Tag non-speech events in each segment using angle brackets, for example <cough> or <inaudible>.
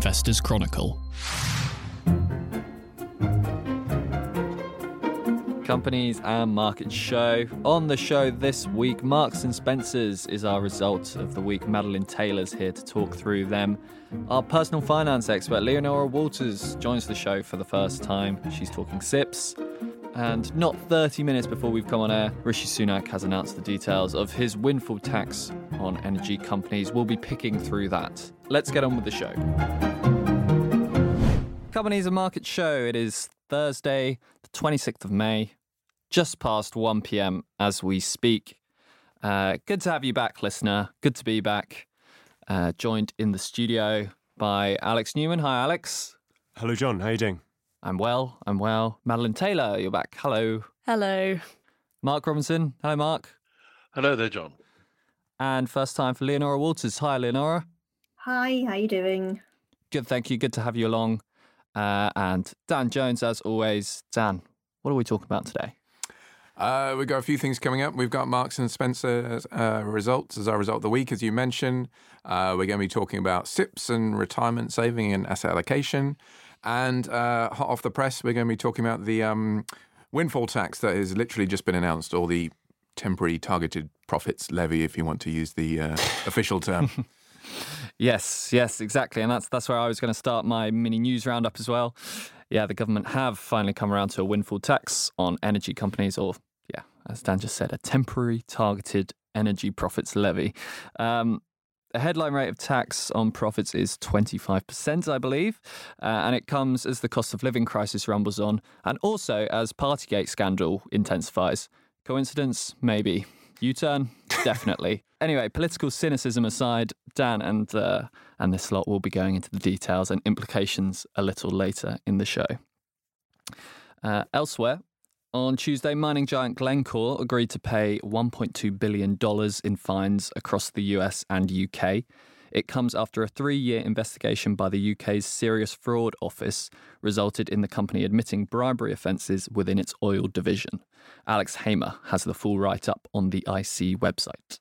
Investors Chronicle. Companies and market show. On the show this week, Marks and Spencers is our result of the week. Madeline Taylor's here to talk through them. Our personal finance expert, Leonora Walters, joins the show for the first time. She's talking SIPPs. And not 30 minutes before we've come on air, Rishi Sunak has announced the details of his windfall tax on energy companies. We'll be picking through that. Let's get on with the show. Companies and Market Show. It is Thursday, the 26th of May, just past 1 pm as we speak. Uh, good to have you back, listener. Good to be back. Uh, joined in the studio by Alex Newman. Hi, Alex. Hello, John. How are you doing? I'm well. I'm well. Madeline Taylor, you're back. Hello. Hello. Mark Robinson. Hello, Mark. Hello there, John. And first time for Leonora Walters. Hi, Leonora. Hi, how you doing? Good, thank you. Good to have you along. Uh, and Dan Jones, as always. Dan, what are we talking about today? Uh, we've got a few things coming up. We've got Marks and Spencer uh, results as our result of the week, as you mentioned. Uh, we're going to be talking about SIPPs and retirement saving and asset allocation. And uh, hot off the press, we're going to be talking about the um, windfall tax that has literally just been announced, or the temporary targeted profits levy, if you want to use the uh, official term. <laughs> Yes, yes, exactly. And that's that's where I was going to start my mini news roundup as well. Yeah, the government have finally come around to a windfall tax on energy companies, or yeah, as Dan just said, a temporary targeted energy profits levy. Um, the headline rate of tax on profits is 25%, I believe, uh, and it comes as the cost of living crisis rumbles on, and also as Partygate scandal intensifies. Coincidence? Maybe. U turn? Definitely. <laughs> anyway, political cynicism aside, Dan and uh, and this lot will be going into the details and implications a little later in the show. Uh, elsewhere, on Tuesday, mining giant Glencore agreed to pay $1.2 billion in fines across the US and UK. It comes after a three year investigation by the UK's Serious Fraud Office resulted in the company admitting bribery offences within its oil division. Alex Hamer has the full write up on the IC website.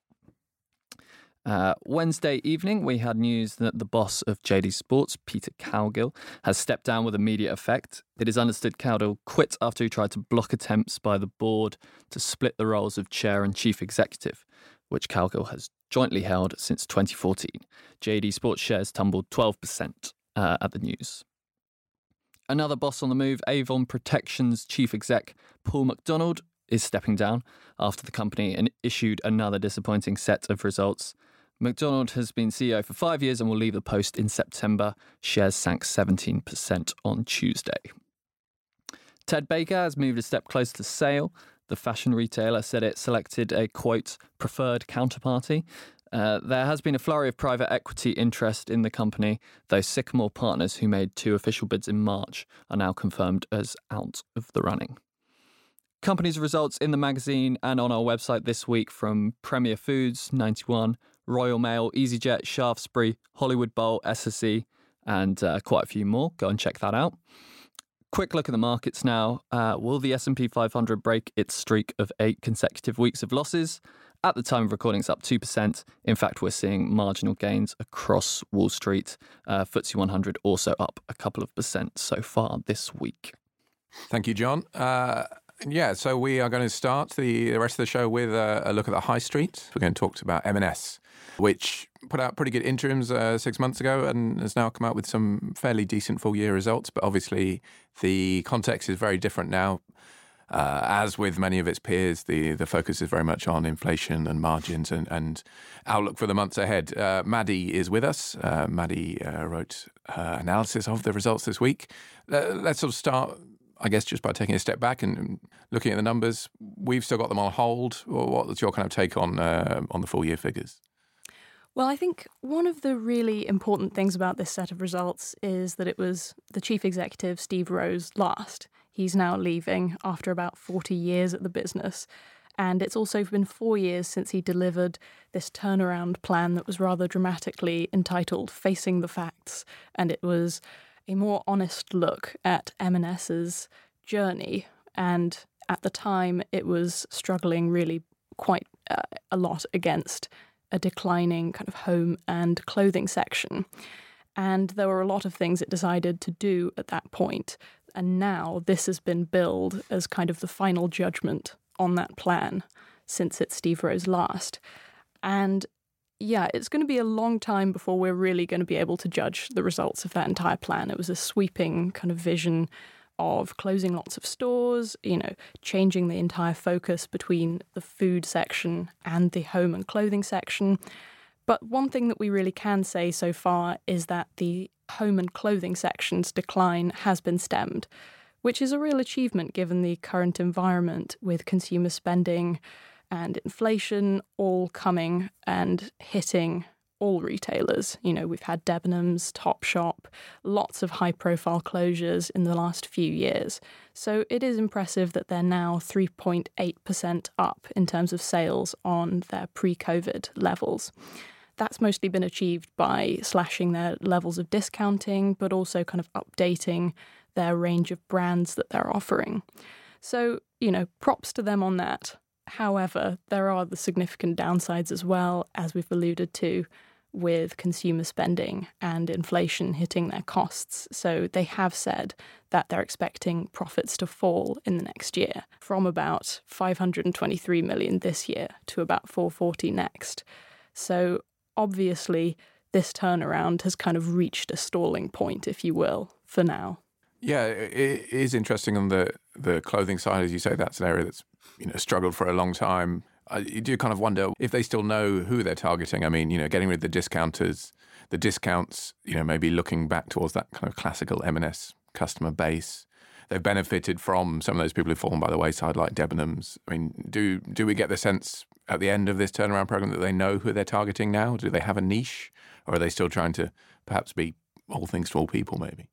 Uh, Wednesday evening, we had news that the boss of JD Sports, Peter Cowgill, has stepped down with immediate effect. It is understood Cowgill quit after he tried to block attempts by the board to split the roles of chair and chief executive, which Cowgill has jointly held since 2014. JD Sports shares tumbled 12% uh, at the news. Another boss on the move, Avon Protection's chief exec, Paul McDonald, is stepping down after the company issued another disappointing set of results. McDonald has been CEO for five years and will leave the post in September. Shares sank 17% on Tuesday. Ted Baker has moved a step closer to sale. The fashion retailer said it selected a quote preferred counterparty. Uh, there has been a flurry of private equity interest in the company, though Sycamore Partners, who made two official bids in March, are now confirmed as out of the running. Companies' results in the magazine and on our website this week from Premier Foods, 91, Royal Mail, EasyJet, Shaftesbury, Hollywood Bowl, SSE, and uh, quite a few more. Go and check that out. Quick look at the markets now. Uh, will the S&P 500 break its streak of eight consecutive weeks of losses? At the time of recording, it's up 2%. In fact, we're seeing marginal gains across Wall Street. Uh, FTSE 100 also up a couple of percent so far this week. Thank you, John. Uh, yeah, so we are going to start the, the rest of the show with a, a look at the high street. We're going to talk about M&S, which put out pretty good interims uh, six months ago and has now come out with some fairly decent full year results. But obviously, the context is very different now. Uh, as with many of its peers, the, the focus is very much on inflation and margins and, and outlook for the months ahead. Uh, Maddie is with us. Uh, Maddie uh, wrote her analysis of the results this week. Uh, let's sort of start I guess just by taking a step back and looking at the numbers, we've still got them on hold. What's your kind of take on uh, on the full year figures? Well, I think one of the really important things about this set of results is that it was the chief executive, Steve Rowe's, last. He's now leaving after about 40 years at the business. And it's also been four years since he delivered this turnaround plan that was rather dramatically entitled Facing the Facts. And it was a more honest look at M&S's journey. And at the time, it was struggling really quite uh, a lot against a declining kind of home and clothing section. And there were a lot of things it decided to do at that point. And now this has been billed as kind of the final judgment on that plan since it's Steve Rowe's last. And yeah, it's going to be a long time before we're really going to be able to judge the results of that entire plan. It was a sweeping kind of vision of closing lots of stores, you know, changing the entire focus between the food section and the home and clothing section. But one thing that we really can say so far is that the home and clothing section's decline has been stemmed, which is a real achievement given the current environment with consumer spending and inflation all coming and hitting all retailers. You know, we've had Debenhams, Topshop, lots of high profile closures in the last few years. So it is impressive that they're now 3.8% up in terms of sales on their pre COVID levels. That's mostly been achieved by slashing their levels of discounting, but also kind of updating their range of brands that they're offering. So, you know, props to them on that. However, there are the significant downsides as well, as we've alluded to, with consumer spending and inflation hitting their costs. So they have said that they're expecting profits to fall in the next year from about 523 million this year to about 440 next. So obviously this turnaround has kind of reached a stalling point if you will for now. Yeah, it is interesting on the the clothing side as you say that's an area that's you know struggled for a long time you do kind of wonder if they still know who they're targeting. I mean, you know, getting rid of the discounters, the discounts, you know, maybe looking back towards that kind of classical M&S customer base. They've benefited from some of those people who've fallen by the wayside, like Debenhams. I mean, do do we get the sense at the end of this turnaround program that they know who they're targeting now? Do they have a niche, or are they still trying to perhaps be all things to all people? Maybe.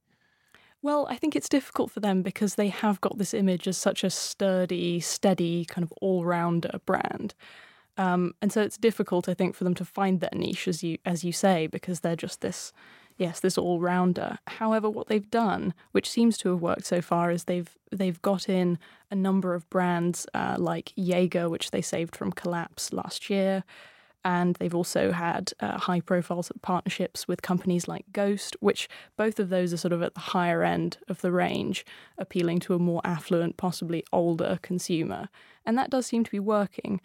Well, I think it's difficult for them because they have got this image as such a sturdy, steady, kind of all rounder brand. Um, and so it's difficult, I think, for them to find their niche, as you as you say, because they're just this, yes, this all rounder. However, what they've done, which seems to have worked so far, is they've they've got in a number of brands uh, like Jaeger, which they saved from collapse last year and they've also had uh, high profile partnerships with companies like Ghost, which both of those are sort of at the higher end of the range, appealing to a more affluent, possibly older consumer. And that does seem to be working.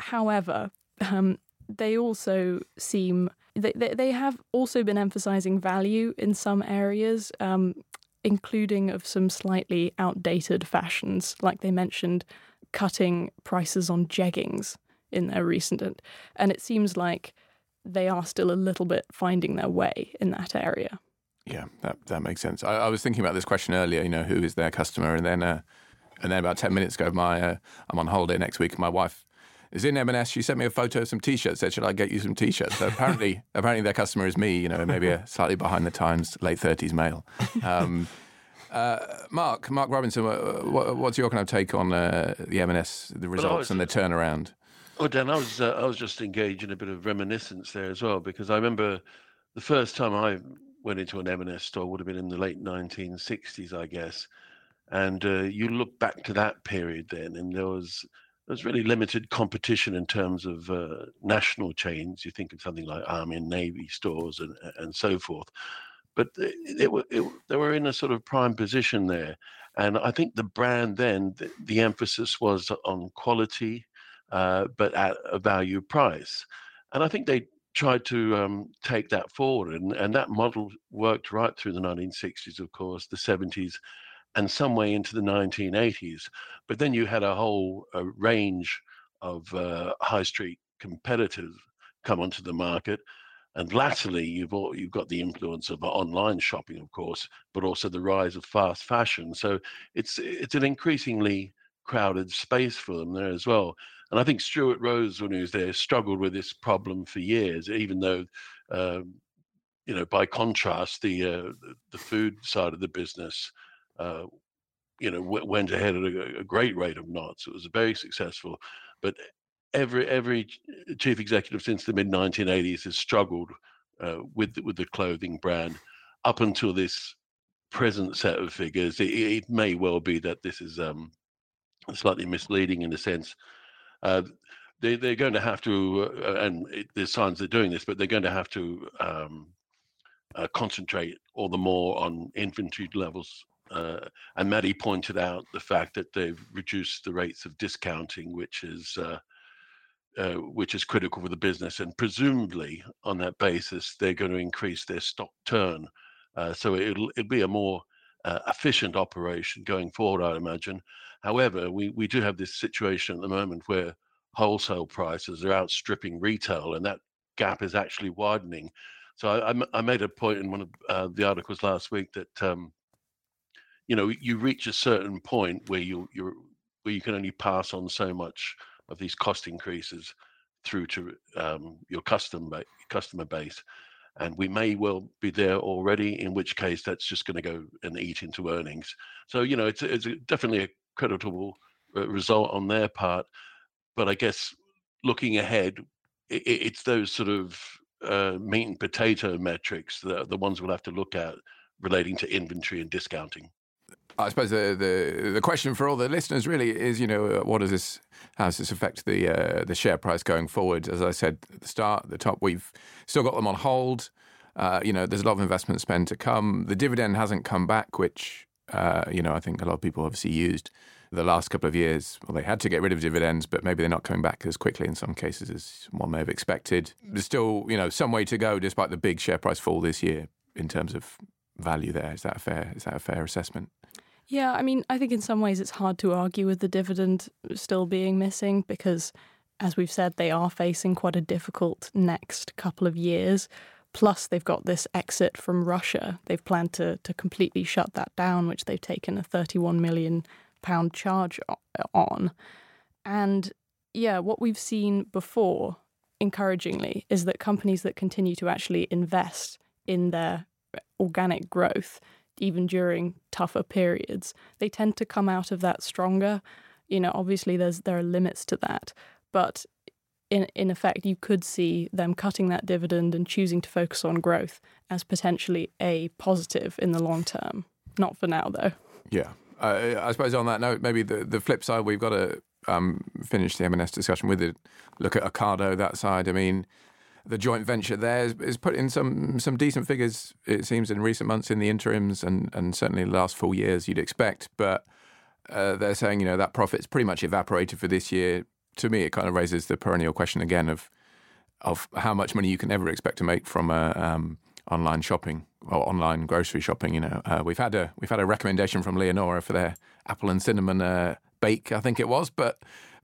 However, um, they also seem they, they have also been emphasizing value in some areas, um, including of some slightly outdated fashions, like they mentioned cutting prices on jeggings in their recent and it seems like they are still a little bit finding their way in that area. Yeah, that that makes sense. I, I was thinking about this question earlier. You know, who is their customer? And then, uh, and then about ten minutes ago, my uh, I'm on holiday next week. My wife is in M&S. She sent me a photo of some t-shirts. Said, "Should I get you some t-shirts?" So apparently, <laughs> apparently their customer is me. You know, maybe a slightly behind the times, late thirties male. Um, <laughs> uh, Mark, Mark Robinson, what, what's your kind of take on uh, the M&S, the results was, and the turnaround? Well, Dan, I was uh, I was just engaged in a bit of reminiscence there as well because I remember the first time I went into an M&S store would have been in the late 1960s, I guess, and uh, you look back to that period then, and there was there was really limited competition in terms of uh, national chains. You think of something like Army and Navy stores and and so forth, but they, they were it, they were in a sort of prime position there, and I think the brand then the, the emphasis was on quality uh, but at a value price. And I think they tried to um, take that forward, and, and that model worked right through the 1960s, of course, the 70s, and some way into the 1980s. But then you had a whole a range of uh, high street competitors come onto the market. And latterly, you've all, you've got the influence of online shopping, of course, but also the rise of fast fashion. So it's it's an increasingly crowded space for them there as well. And I think Stuart Rose, when he was there, struggled with this problem for years, even though, um, you know, by contrast, the uh, the food side of the business, uh, you know, w- went ahead at a, a, great rate of knots. It was very successful, but every every chief executive since the mid 1980s has struggled uh, with with the clothing brand up until this present set of figures. It, it may well be that this is um, slightly misleading in a sense uh, they, they're going to have to, uh, and it, there's signs they're doing this, but they're going to have to um, uh, concentrate all the more on inventory levels. Uh, and Maddie pointed out the fact that they've reduced the rates of discounting, which is uh, uh, which is critical for the business. And presumably, on that basis, they're going to increase their stock turn. So it'll it'll be a more uh, efficient operation going forward, I'd imagine. However, we we do have this situation at the moment where wholesale prices are outstripping retail, and that gap is actually widening. So I, I made a point in one of uh, the articles last week that um, you know you reach a certain point where you you where you can only pass on so much of these cost increases through to um, your custom ba- customer base. And we may well be there already, in which case that's just going to go and eat into earnings. So, you know, it's, it's definitely a creditable uh, result on their part. But I guess looking ahead, it, it's those sort of uh, meat and potato metrics that the ones we'll have to look at relating to inventory and discounting. I suppose the, the the question for all the listeners really is, you know, what does this, how does this affect the uh, the share price going forward? As I said at the start, at the top, we've still got them on hold. Uh, you know, there's a lot of investment spend to come. The dividend hasn't come back, which uh, you know I think a lot of people obviously used the last couple of years. Well, they had to get rid of dividends, but maybe they're not coming back as quickly in some cases as one may have expected. There's still, you know, some way to go despite the big share price fall this year in terms of value. There is that fair is that a fair assessment? Yeah, I mean, I think in some ways it's hard to argue with the dividend still being missing because, as we've said, they are facing quite a difficult next couple of years. Plus, they've got this exit from Russia. They've planned to, to completely shut that down, which they've taken a 31 million pound charge on. And yeah, what we've seen before, encouragingly, is that companies that continue to actually invest in their uh, organic growth even during tougher periods, they tend to come out of that stronger. You know, obviously there's there are limits to that, but in in effect, you could see them cutting that dividend and choosing to focus on growth as potentially a positive in the long term. Not for now, though. Yeah, uh, I suppose on that note, maybe the the flip side, we've got to um, finish the M&S discussion with it. Look at Ocado that side. I mean, the joint venture there is, is, put in some some decent figures. It seems in recent months, in the interims, and and certainly the last four years, you'd expect. But uh, they're saying you know that profit's pretty much evaporated for this year. To me, it kind of raises the perennial question again of of how much money you can ever expect to make from a um, online shopping or online grocery shopping. You know, uh, we've had a we've had a recommendation from Leonora for their apple and cinnamon uh, bake, I think it was, but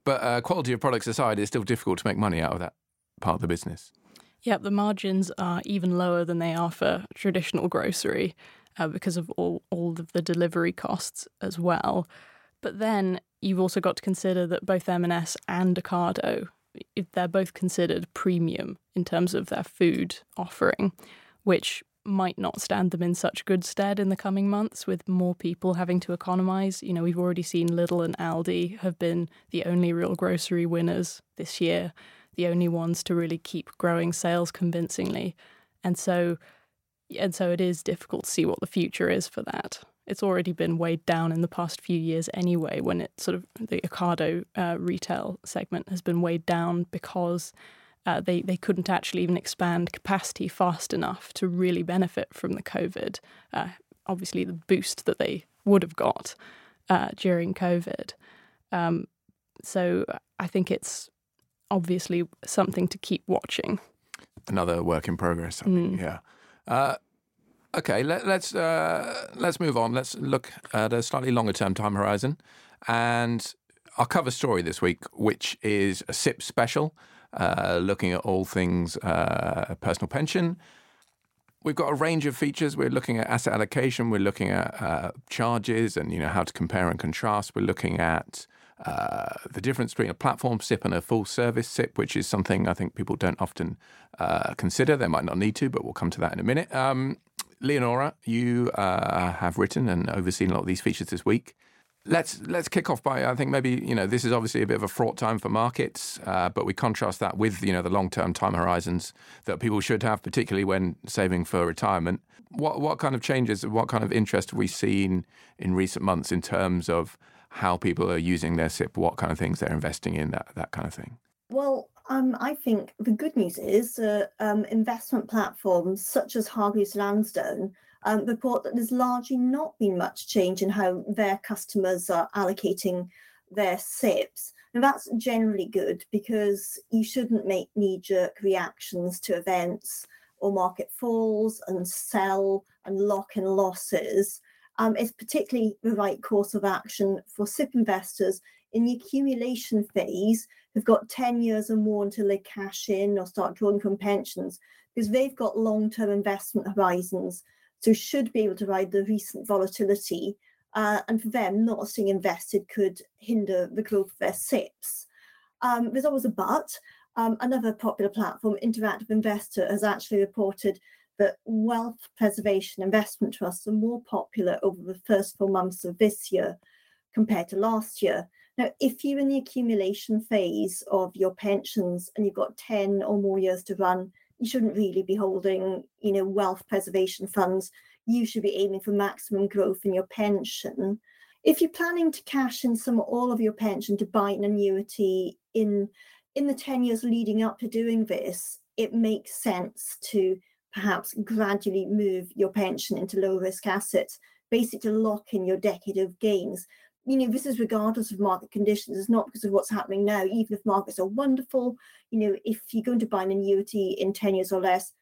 but uh, quality of products aside, it's still difficult to make money out of that part of the business. Yep, the margins are even lower than they are for traditional grocery uh, because of all, all of the delivery costs as well. But then you've also got to consider that both M&S and Ocado, they're both considered premium in terms of their food offering, which might not stand them in such good stead in the coming months with more people having to economize. You know, we've already seen Lidl and Aldi have been the only real grocery winners this year the only ones to really keep growing sales convincingly. And so and so it is difficult to see what the future is for that. It's already been weighed down in the past few years anyway, when it sort of the Ocado uh, retail segment has been weighed down because uh, they, they couldn't actually even expand capacity fast enough to really benefit from the COVID. Uh, obviously, the boost that they would have got uh, during COVID. Um, so I think it's obviously something to keep watching. Another work in progress. Mm. Yeah. Uh, okay, let, us uh, let's move on. Let's look at a slightly longer term time horizon, and our cover story this week, which is a SIPP special, uh, looking at all things uh, personal pension. We've got a range of features. We're looking at asset allocation. We're looking at uh, charges and you know how to compare and contrast. We're looking at uh, the difference between a platform SIPP and a full service SIPP, which is something I think people don't often uh, consider. They might not need to, but we'll come to that in a minute. Um, Leonora, you uh, have written and overseen a lot of these features this week. Let's let's kick off by I think maybe you know this is obviously a bit of a fraught time for markets, uh, but we contrast that with you know the long term time horizons that people should have, particularly when saving for retirement. What what kind of changes, what kind of interest have we seen in recent months in terms of how people are using their SIPP, what kind of things they're investing in, that that kind of thing? Well, Um, I think the good news is uh, um, investment platforms such as Hargreaves Lansdown um, report that there's largely not been much change in how their customers are allocating their SIPPs. And that's generally good because you shouldn't make knee jerk reactions to events or market falls and sell and lock in losses. Um, it's particularly the right course of action for SIPP investors in the accumulation phase who've got 10 years or more until they cash in or start drawing from pensions because they've got long term investment horizons. So, should be able to ride the recent volatility uh, and for them, not staying invested could hinder the growth of their SIPPs. Um, there's always a but. Um, another popular platform, Interactive Investor, has actually reported that wealth preservation investment trusts are more popular over the first four months of this year compared to last year. Now, if you're in the accumulation phase of your pensions and you've got 10 or more years to run, you shouldn't really be holding, you know, wealth preservation funds you should be aiming for maximum growth in your pension. If you're planning to cash in some all of your pension to buy an annuity in in the 10 years leading up to doing this, it makes sense to perhaps gradually move your pension into low risk assets, basically to lock in your decade of gains. You know, this is regardless of market conditions. It's not because of what's happening now. Even if markets are wonderful, you know, if you're going to buy an annuity in 10 years or less,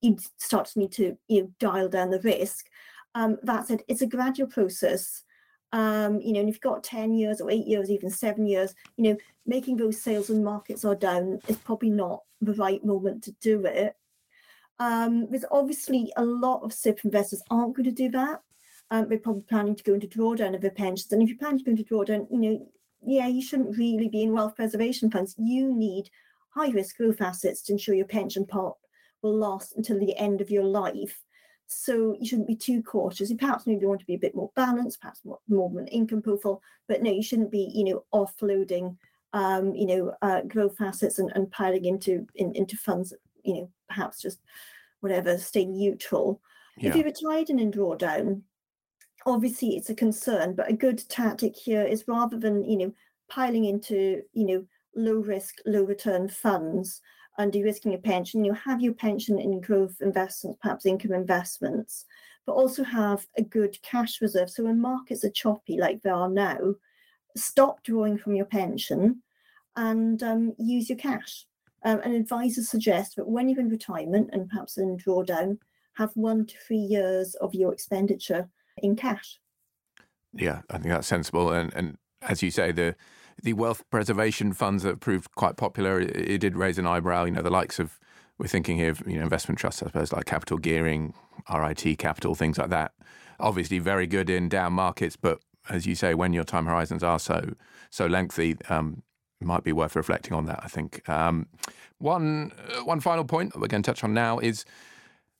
you start to need to you know dial down the risk. Um, that said, it's a gradual process. Um, you know, and if you've got 10 years or eight years, even seven years, you know, making those sales when markets are down is probably not the right moment to do it. Um, there's obviously a lot of SIPP investors aren't going to do that. Um, they're probably planning to go into drawdown of their pensions. And if you plan to go into drawdown, you know, yeah, you shouldn't really be in wealth preservation funds. You need high risk growth assets to ensure your pension pot will last until the end of your life. So you shouldn't be too cautious. You perhaps maybe want to be a bit more balanced, perhaps more, more of an income profile, but no, you shouldn't be, you know, offloading, um, you know, uh, growth assets and, and piling into in, into funds, you know, perhaps just whatever, stay neutral. Yeah. If you're retired and in drawdown, obviously it's a concern, but a good tactic here is rather than, you know, piling into, you know, low risk, low return funds, and de-risking your pension, you have your pension in growth investments, perhaps income investments, but also have a good cash reserve. So when markets are choppy like they are now, stop drawing from your pension and um, use your cash. Um, and advisors suggest that when you're in retirement and perhaps in drawdown, have one to three years of your expenditure in cash. Yeah, I think that's sensible. And and as you say, the the wealth preservation funds that proved quite popular, it, it, did raise an eyebrow. You know, the likes of we're thinking here of you know investment trusts, I suppose, like capital gearing, RIT capital, things like that. Obviously, very good in down markets, but as you say, when your time horizons are so so lengthy, um, might be worth reflecting on that. I think um, one uh, one final point that we're going to touch on now is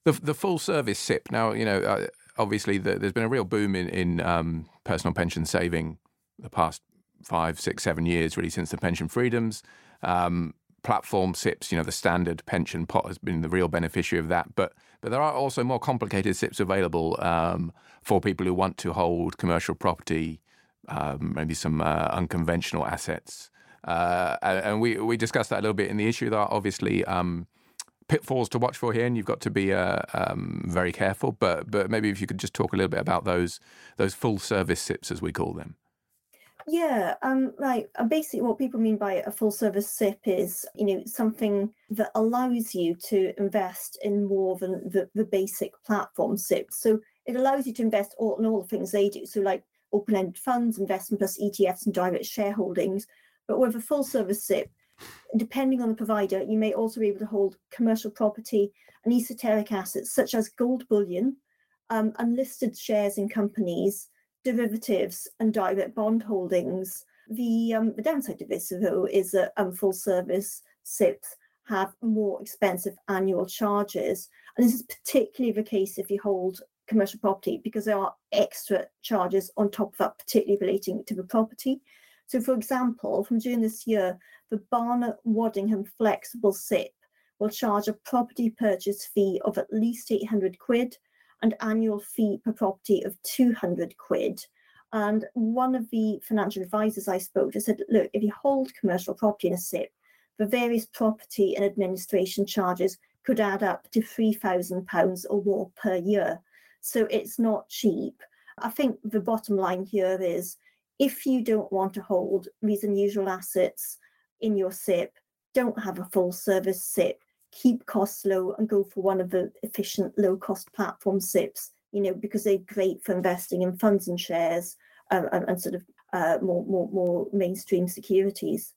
the the full service SIPP. Now, you know, uh, obviously the, there's been a real boom in in um, personal pension saving the past five, six, seven years really since the pension freedoms. Um, platform SIPPs, you know, the standard pension pot has been the real beneficiary of that. But but there are also more complicated SIPPs available um, for people who want to hold commercial property, um, maybe some uh, unconventional assets. Uh, and we we discussed that a little bit in the issue. There obviously um, pitfalls to watch for here, and you've got to be uh, um, very careful. But but maybe if you could just talk a little bit about those those full service SIPPs as we call them. Yeah, um, right. Uh, basically, what people mean by a full service SIPP is, you know, something that allows you to invest in more than the, the basic platform SIPP. So it allows you to invest all in all the things they do. So like open-ended funds, investment plus ETFs and direct shareholdings. But with a full service SIPP, depending on the provider, you may also be able to hold commercial property and esoteric assets such as gold bullion, um, unlisted shares in companies, derivatives and direct bond holdings. The, um, the downside of this, though, is that um, full service SIPPs have more expensive annual charges. And this is particularly the case if you hold commercial property because there are extra charges on top of that, particularly relating to the property. So, for example, from June this year, the Barnett Waddingham Flexible SIPP will charge a property purchase fee of at least 800 quid and annual fee per property of 200 quid. And one of the financial advisors I spoke to said, look, if you hold commercial property in a SIPP, the various property and administration charges could add up to £3,000 or more per year. So it's not cheap. I think the bottom line here is if you don't want to hold these unusual assets in your SIPP, don't have a full service SIPP. keep costs low and go for one of the efficient low cost platform SIPPs, you know, because they're great for investing in funds and shares um, and, and, sort of uh, more, more, more mainstream securities.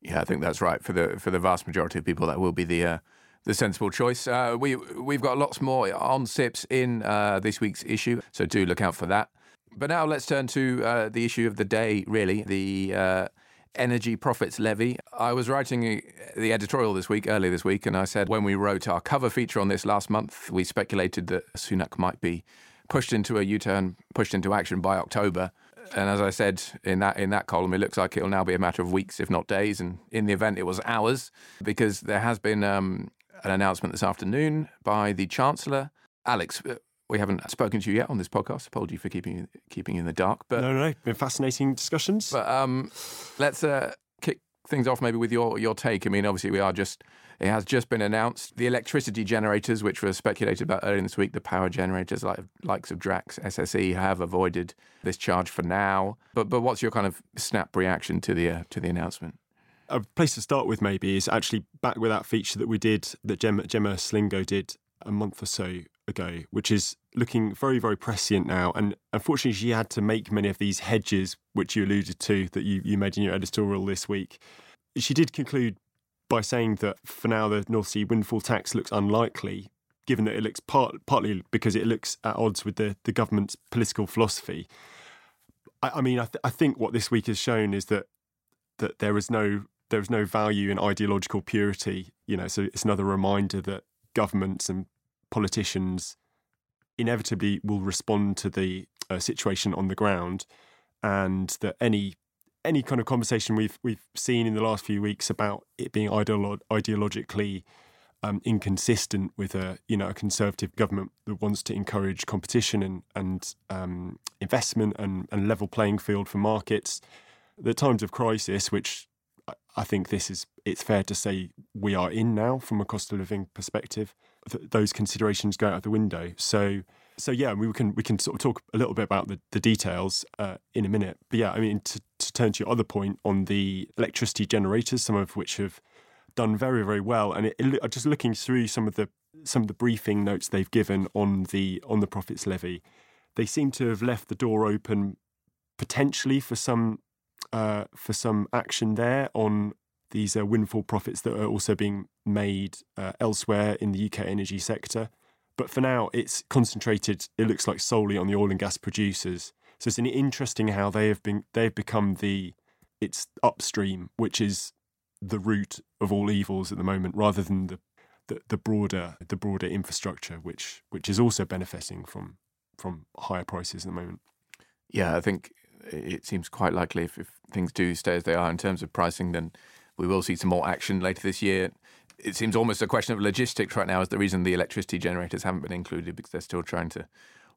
Yeah, I think that's right. For the for the vast majority of people, that will be the uh, the sensible choice. Uh, we we've got lots more on SIPPs in uh, this week's issue, so do look out for that. But now let's turn to uh, the issue of the day. Really, the uh, energy profits levy. I was writing the editorial this week, earlier this week, and I said when we wrote our cover feature on this last month, we speculated that Sunak might be pushed into a U-turn, pushed into action by October and as I said in that in that column, it looks like it'll now be a matter of weeks, if not days. And in the event, it was hours, because there has been um, an announcement this afternoon by the Chancellor, Alex. We haven't spoken to you yet on this podcast. Apology for keeping keeping you in the dark. But no, no, been fascinating discussions. But um, let's uh, kick things off maybe with your your take. I mean, obviously we are just it has just been announced the electricity generators, which were speculated about earlier this week, the power generators like likes of Drax, SSE have avoided this charge for now. But but what's your kind of snap reaction to the uh, to the announcement? A place to start with maybe is actually back with that feature that we did that Gemma, Gemma Slingo did a month or so ago, which is looking very, very prescient now. And unfortunately, she had to make many of these hedges, which you alluded to, that you, you made in your editorial this week. She did conclude by saying that for now the North Sea windfall tax looks unlikely, given that it looks part, partly because it looks at odds with the, the government's political philosophy. I, I mean, I, th- I think what this week has shown is that that there is no there is no value in ideological purity. You know, so it's another reminder that governments and politicians inevitably will respond to the uh, situation on the ground, and that any any kind of conversation we've we've seen in the last few weeks about it being ideolo- ideologically um, inconsistent with a you know a conservative government that wants to encourage competition and and um, investment and, and level playing field for markets. The times of crisis, which I think this is it's fair to say we are in now from a cost of living perspective, th- those considerations go out the window. So so yeah, we can we can sort of talk a little bit about the, the details uh, in a minute. But yeah, I mean to, to turn to your other point on the electricity generators, some of which have done very very well, and it, it, just looking through some of the some of the briefing notes they've given on the on the profits levy, they seem to have left the door open potentially for some uh, for some action there on these uh, windfall profits that are also being made uh, elsewhere in the UK energy sector. But for now, it's concentrated. It looks like solely on the oil and gas producers. So it's interesting how they have been. They've become the it's upstream, which is the root of all evils at the moment, rather than the the, the broader the broader infrastructure, which which is also benefiting from from higher prices at the moment. Yeah, I think it seems quite likely if, if things do stay as they are in terms of pricing, then we will see some more action later this year it seems almost a question of logistics right now is the reason the electricity generators haven't been included because they're still trying to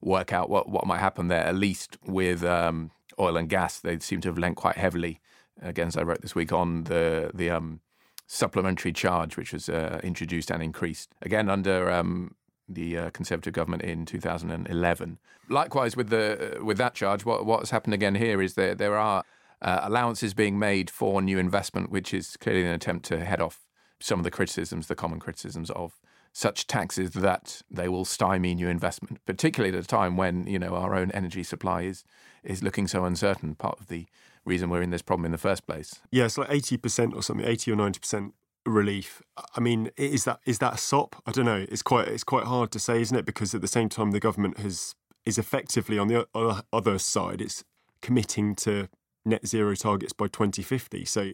work out what, what might happen there. At least with um, oil and gas, they seem to have lent quite heavily. Again, as I wrote this week on the the um, supplementary charge, which was uh, introduced and increased again under um, the uh, Conservative government in 2011. Likewise, with the with that charge, what what's happened again here is that there are uh, allowances being made for new investment, which is clearly an attempt to head off some of the criticisms, the common criticisms of such taxes that they will stymie new investment, particularly at a time when you know our own energy supply is is looking so uncertain. Part of the reason we're in this problem in the first place. Yeah, it's like eighty percent or something, eighty or ninety percent relief. I mean, is that is that a sop? I don't know. It's quite it's quite hard to say, isn't it? Because at the same time, the government has is effectively on the other side. It's committing to net zero targets by 2050. So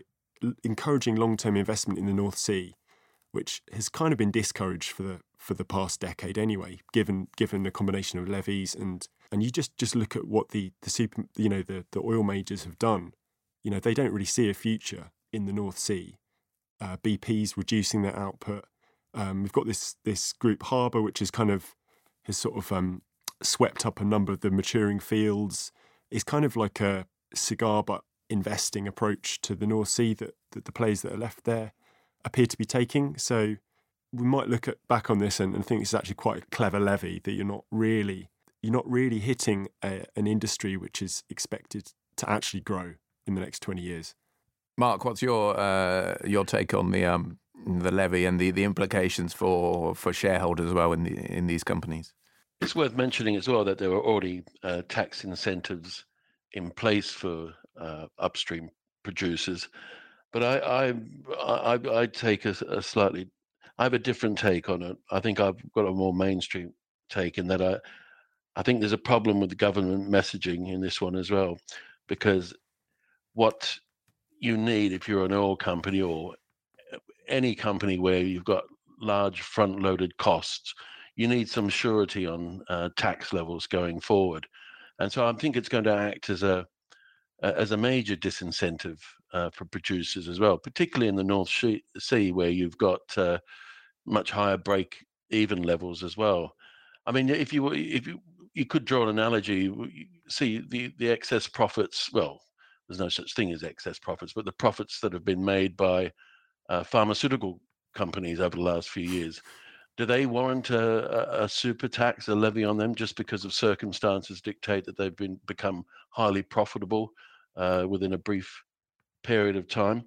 encouraging long-term investment in the North Sea, which has kind of been discouraged for the for the past decade anyway, given given the combination of levies and and you just just look at what the the super you know the the oil majors have done. You know they don't really see a future in the North Sea. Uh, BP's reducing their output. Um, we've got this this group Harbour, which is kind of has sort of um, swept up a number of the maturing fields. It's kind of like a cigar butt investing approach to the North Sea that, that the players that are left there appear to be taking. So we might look at back on this and, and think this is actually quite a clever levy that you're not really you're not really hitting a, an industry which is expected to actually grow in the next 20 years. Mark, what's your uh, your take on the um, the levy and the, the implications for, for shareholders as well in the in these companies? It's worth mentioning as well that there are already uh, tax incentives in place for uh, upstream producers, but I I I, I take a, a, slightly I have a different take on it. I think I've got a more mainstream take in that I I think there's a problem with the government messaging in this one as well, because what you need if you're an oil company or any company where you've got large front loaded costs, you need some surety on uh, tax levels going forward. And so I think it's going to act as a as a major disincentive uh, for producers as well, particularly in the North Sea where you've got uh, much higher break even levels as well. I mean, if you if you you could draw an analogy, see the the excess profits. Well, there's no such thing as excess profits, but the profits that have been made by uh, pharmaceutical companies over the last few years, do they warrant a, a, super tax, a levy on them, just because of circumstances dictate that they've been become highly profitable uh, within a brief period of time?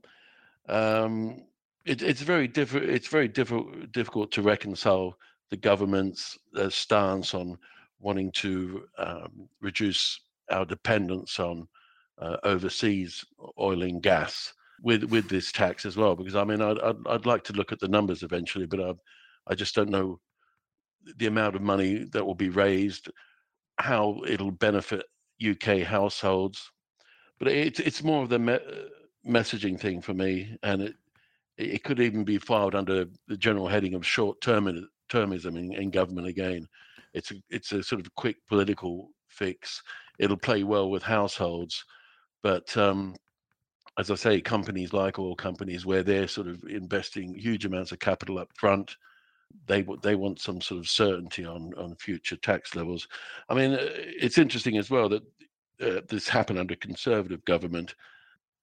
Um, it, it's very difficult. It's very difficult difficult to reconcile the government's uh, stance on wanting to um, reduce our dependence on uh, overseas oil and gas with with this tax as well. Because I mean, I'd I'd, I'd like to look at the numbers eventually, but I I just don't know the amount of money that will be raised, how it'll benefit UK households. But it's it's more of the me- messaging thing for me, and it it could even be filed under the general heading of short termism in, in government again. It's a, it's a sort of quick political fix. It'll play well with households, but um, as I say, companies like oil companies, where they're sort of investing huge amounts of capital up front, they they want some sort of certainty on on future tax levels. I mean, uh, it's interesting as well that uh, this happened under conservative government,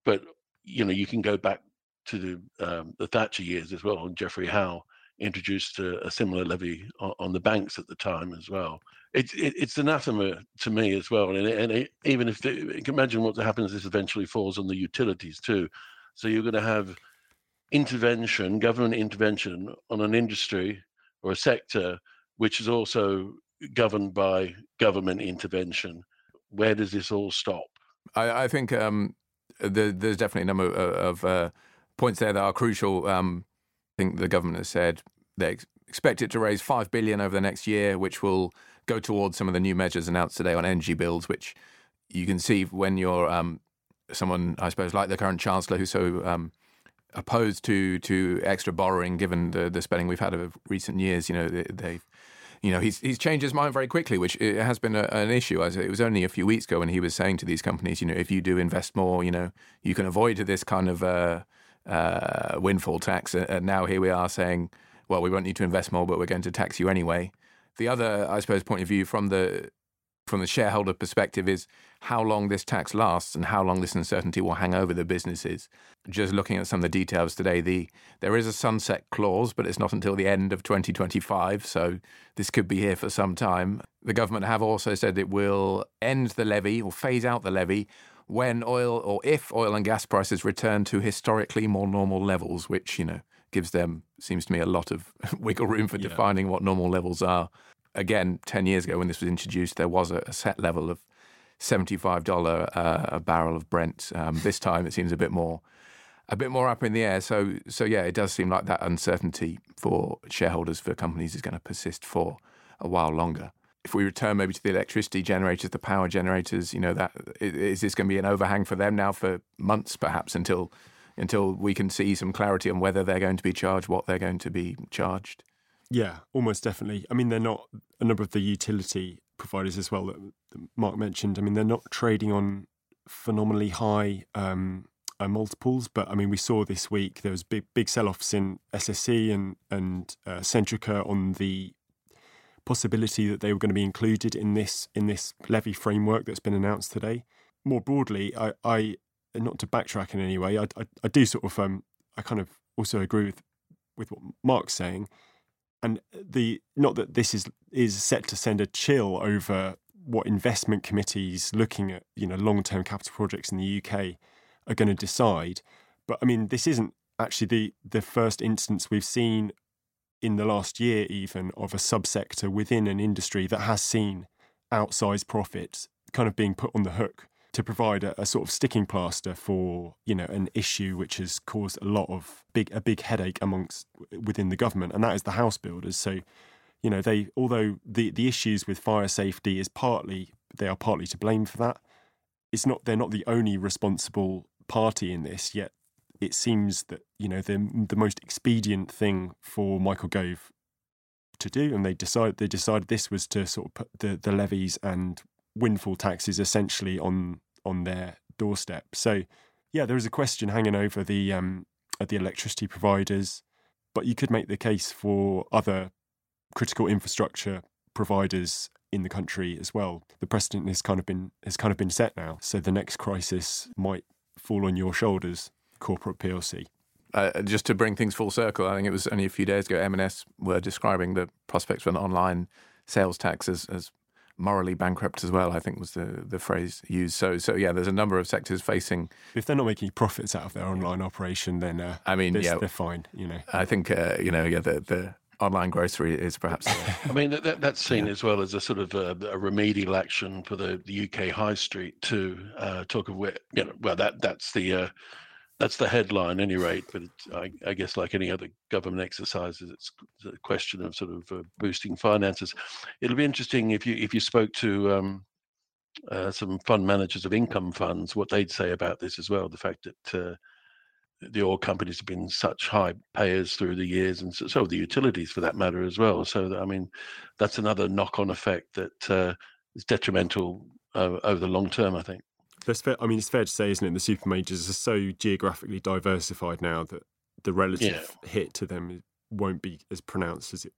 but you know you can go back to the um, the Thatcher years as well, and Geoffrey Howe introduced a, a similar levy on, on, the banks at the time as well. It's it, it's anathema to me as well, and, and it, even if imagine what happens, this eventually falls on the utilities too. So you're going to have intervention, government intervention on an industry or a sector which is also governed by government intervention. Where does this all stop? I, I think um, there, there's definitely a number of, of uh, points there that are crucial. Um, I think the government has said they ex- expect it to raise five billion over the next year, which will go towards some of the new measures announced today on energy bills, which you can see when you're um, someone, I suppose, like the current chancellor, who's so um, opposed to to extra borrowing, given the the spending we've had over recent years. You know, they, you know, he's he's changed his mind very quickly, which has been a, an issue. As it was only a few weeks ago when he was saying to these companies, you know, if you do invest more, you know, you can avoid this kind of uh, uh, windfall tax. And now here we are saying, well, we won't need to invest more, but we're going to tax you anyway. The other, I suppose, point of view from the from the shareholder perspective is how long this tax lasts and how long this uncertainty will hang over the businesses. Just looking at some of the details today, the there is a sunset clause, but it's not until the end of 2025, so this could be here for some time. The government have also said it will end the levy or phase out the levy when oil or if oil and gas prices return to historically more normal levels, which, you know, gives them, seems to me, a lot of <laughs> wiggle room for yeah. defining what normal levels are. Again, 10 years ago when this was introduced, there was a, a set level of $75 uh, a barrel of Brent. Um, this time it seems a bit more a bit more up in the air. So so yeah, it does seem like that uncertainty for shareholders for companies is going to persist for a while longer if we return maybe to the electricity generators, the power generators, you know, that is this going to be an overhang for them now for months, perhaps until until we can see some clarity on whether they're going to be charged, what they're going to be charged. Yeah, almost definitely. I mean, they're not a number of the utility providers as well that, Mark mentioned. I mean, they're not trading on phenomenally high um, uh, multiples, but I mean, we saw this week there was big big sell-offs in SSE and and uh, Centrica on the possibility that they were going to be included in this in this levy framework that's been announced today. More broadly, I, I not to backtrack in any way, I, I, I do sort of um, I kind of also agree with with what Mark's saying, and the not that this is is set to send a chill over what investment committees looking at you know long term capital projects in the UK are going to decide. But I mean, this isn't actually the the first instance we've seen in the last year, even of a subsector within an industry that has seen outsized profits kind of being put on the hook to provide a, a, sort of sticking plaster for you know an issue which has caused a lot of big a big headache amongst within the government, and that is the house builders. So, you know, they although the the issues with fire safety is partly they are partly to blame for that. It's not they're not the only responsible party in this yet. It seems that you know the the most expedient thing for Michael Gove to do, and they decided they decided this was to sort of put the the levies and windfall taxes essentially on on their doorstep. So yeah, there is a question hanging over the um, the electricity providers, but you could make the case for other critical infrastructure providers in the country as well. The precedent has kind of been has kind of been set now. So the next crisis might fall on your shoulders, corporate PLC. Uh, just to bring things full circle, I think it was only a few days ago. M&S were describing the prospects for an online sales tax as, as morally bankrupt as well. I think was the the phrase used. So so yeah, there's a number of sectors facing. If they're not making profits out of their online operation, then uh, I mean, yeah, they're fine. You know, I think uh, you know, yeah, the the online grocery is perhaps. <laughs> I mean, that, that's seen yeah. as well as a sort of a, a, remedial action for the, the UK high street too. Uh, talk of where you know, well, that that's the uh, that's the headline, any rate. But I, I, guess, like any other government exercises, it's a question of sort of uh, boosting finances. It'll be interesting if you if you spoke to um, uh, some fund managers of income funds, what they'd say about this as well. The fact that uh, the oil companies have been such high payers through the years, and so, so the utilities for that matter as well. So I mean, that's another knock-on effect that uh, is detrimental uh, over the long term. I think fair, I mean, it's fair to say, isn't it? The super majors are so geographically diversified now that the relative yeah. hit to them won't be as pronounced as it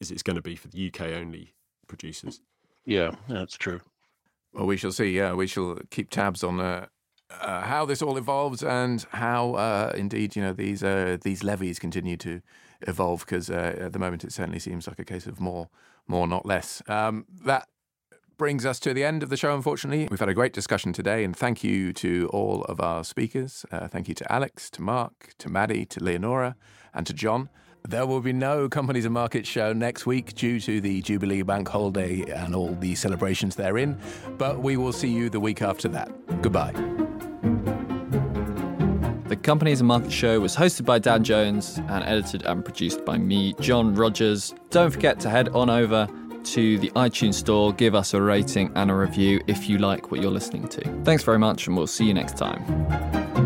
as it's going to be for the UK only producers. Yeah, that's true. Well, we shall see. Yeah, we shall keep tabs on uh, uh, how this all evolves and how, uh, indeed, you know, these uh, these levies continue to evolve. Because uh, at the moment, it certainly seems like a case of more, more, not less. Um, that brings us to the end of the show, unfortunately. We've had a great discussion today, and thank you to all of our speakers. Uh, thank you to Alex, to Mark, to Maddie, to Leonora, and to John. There will be no Companies and Markets show next week due to the Jubilee Bank holiday and all the celebrations therein, but we will see you the week after that. Goodbye. The Companies and Markets Show was hosted by Dan Jones and edited and produced by me, John Rogers. Don't forget to head on over to the iTunes Store, give us a rating and a review if you like what you're listening to. Thanks very much, and we'll see you next time.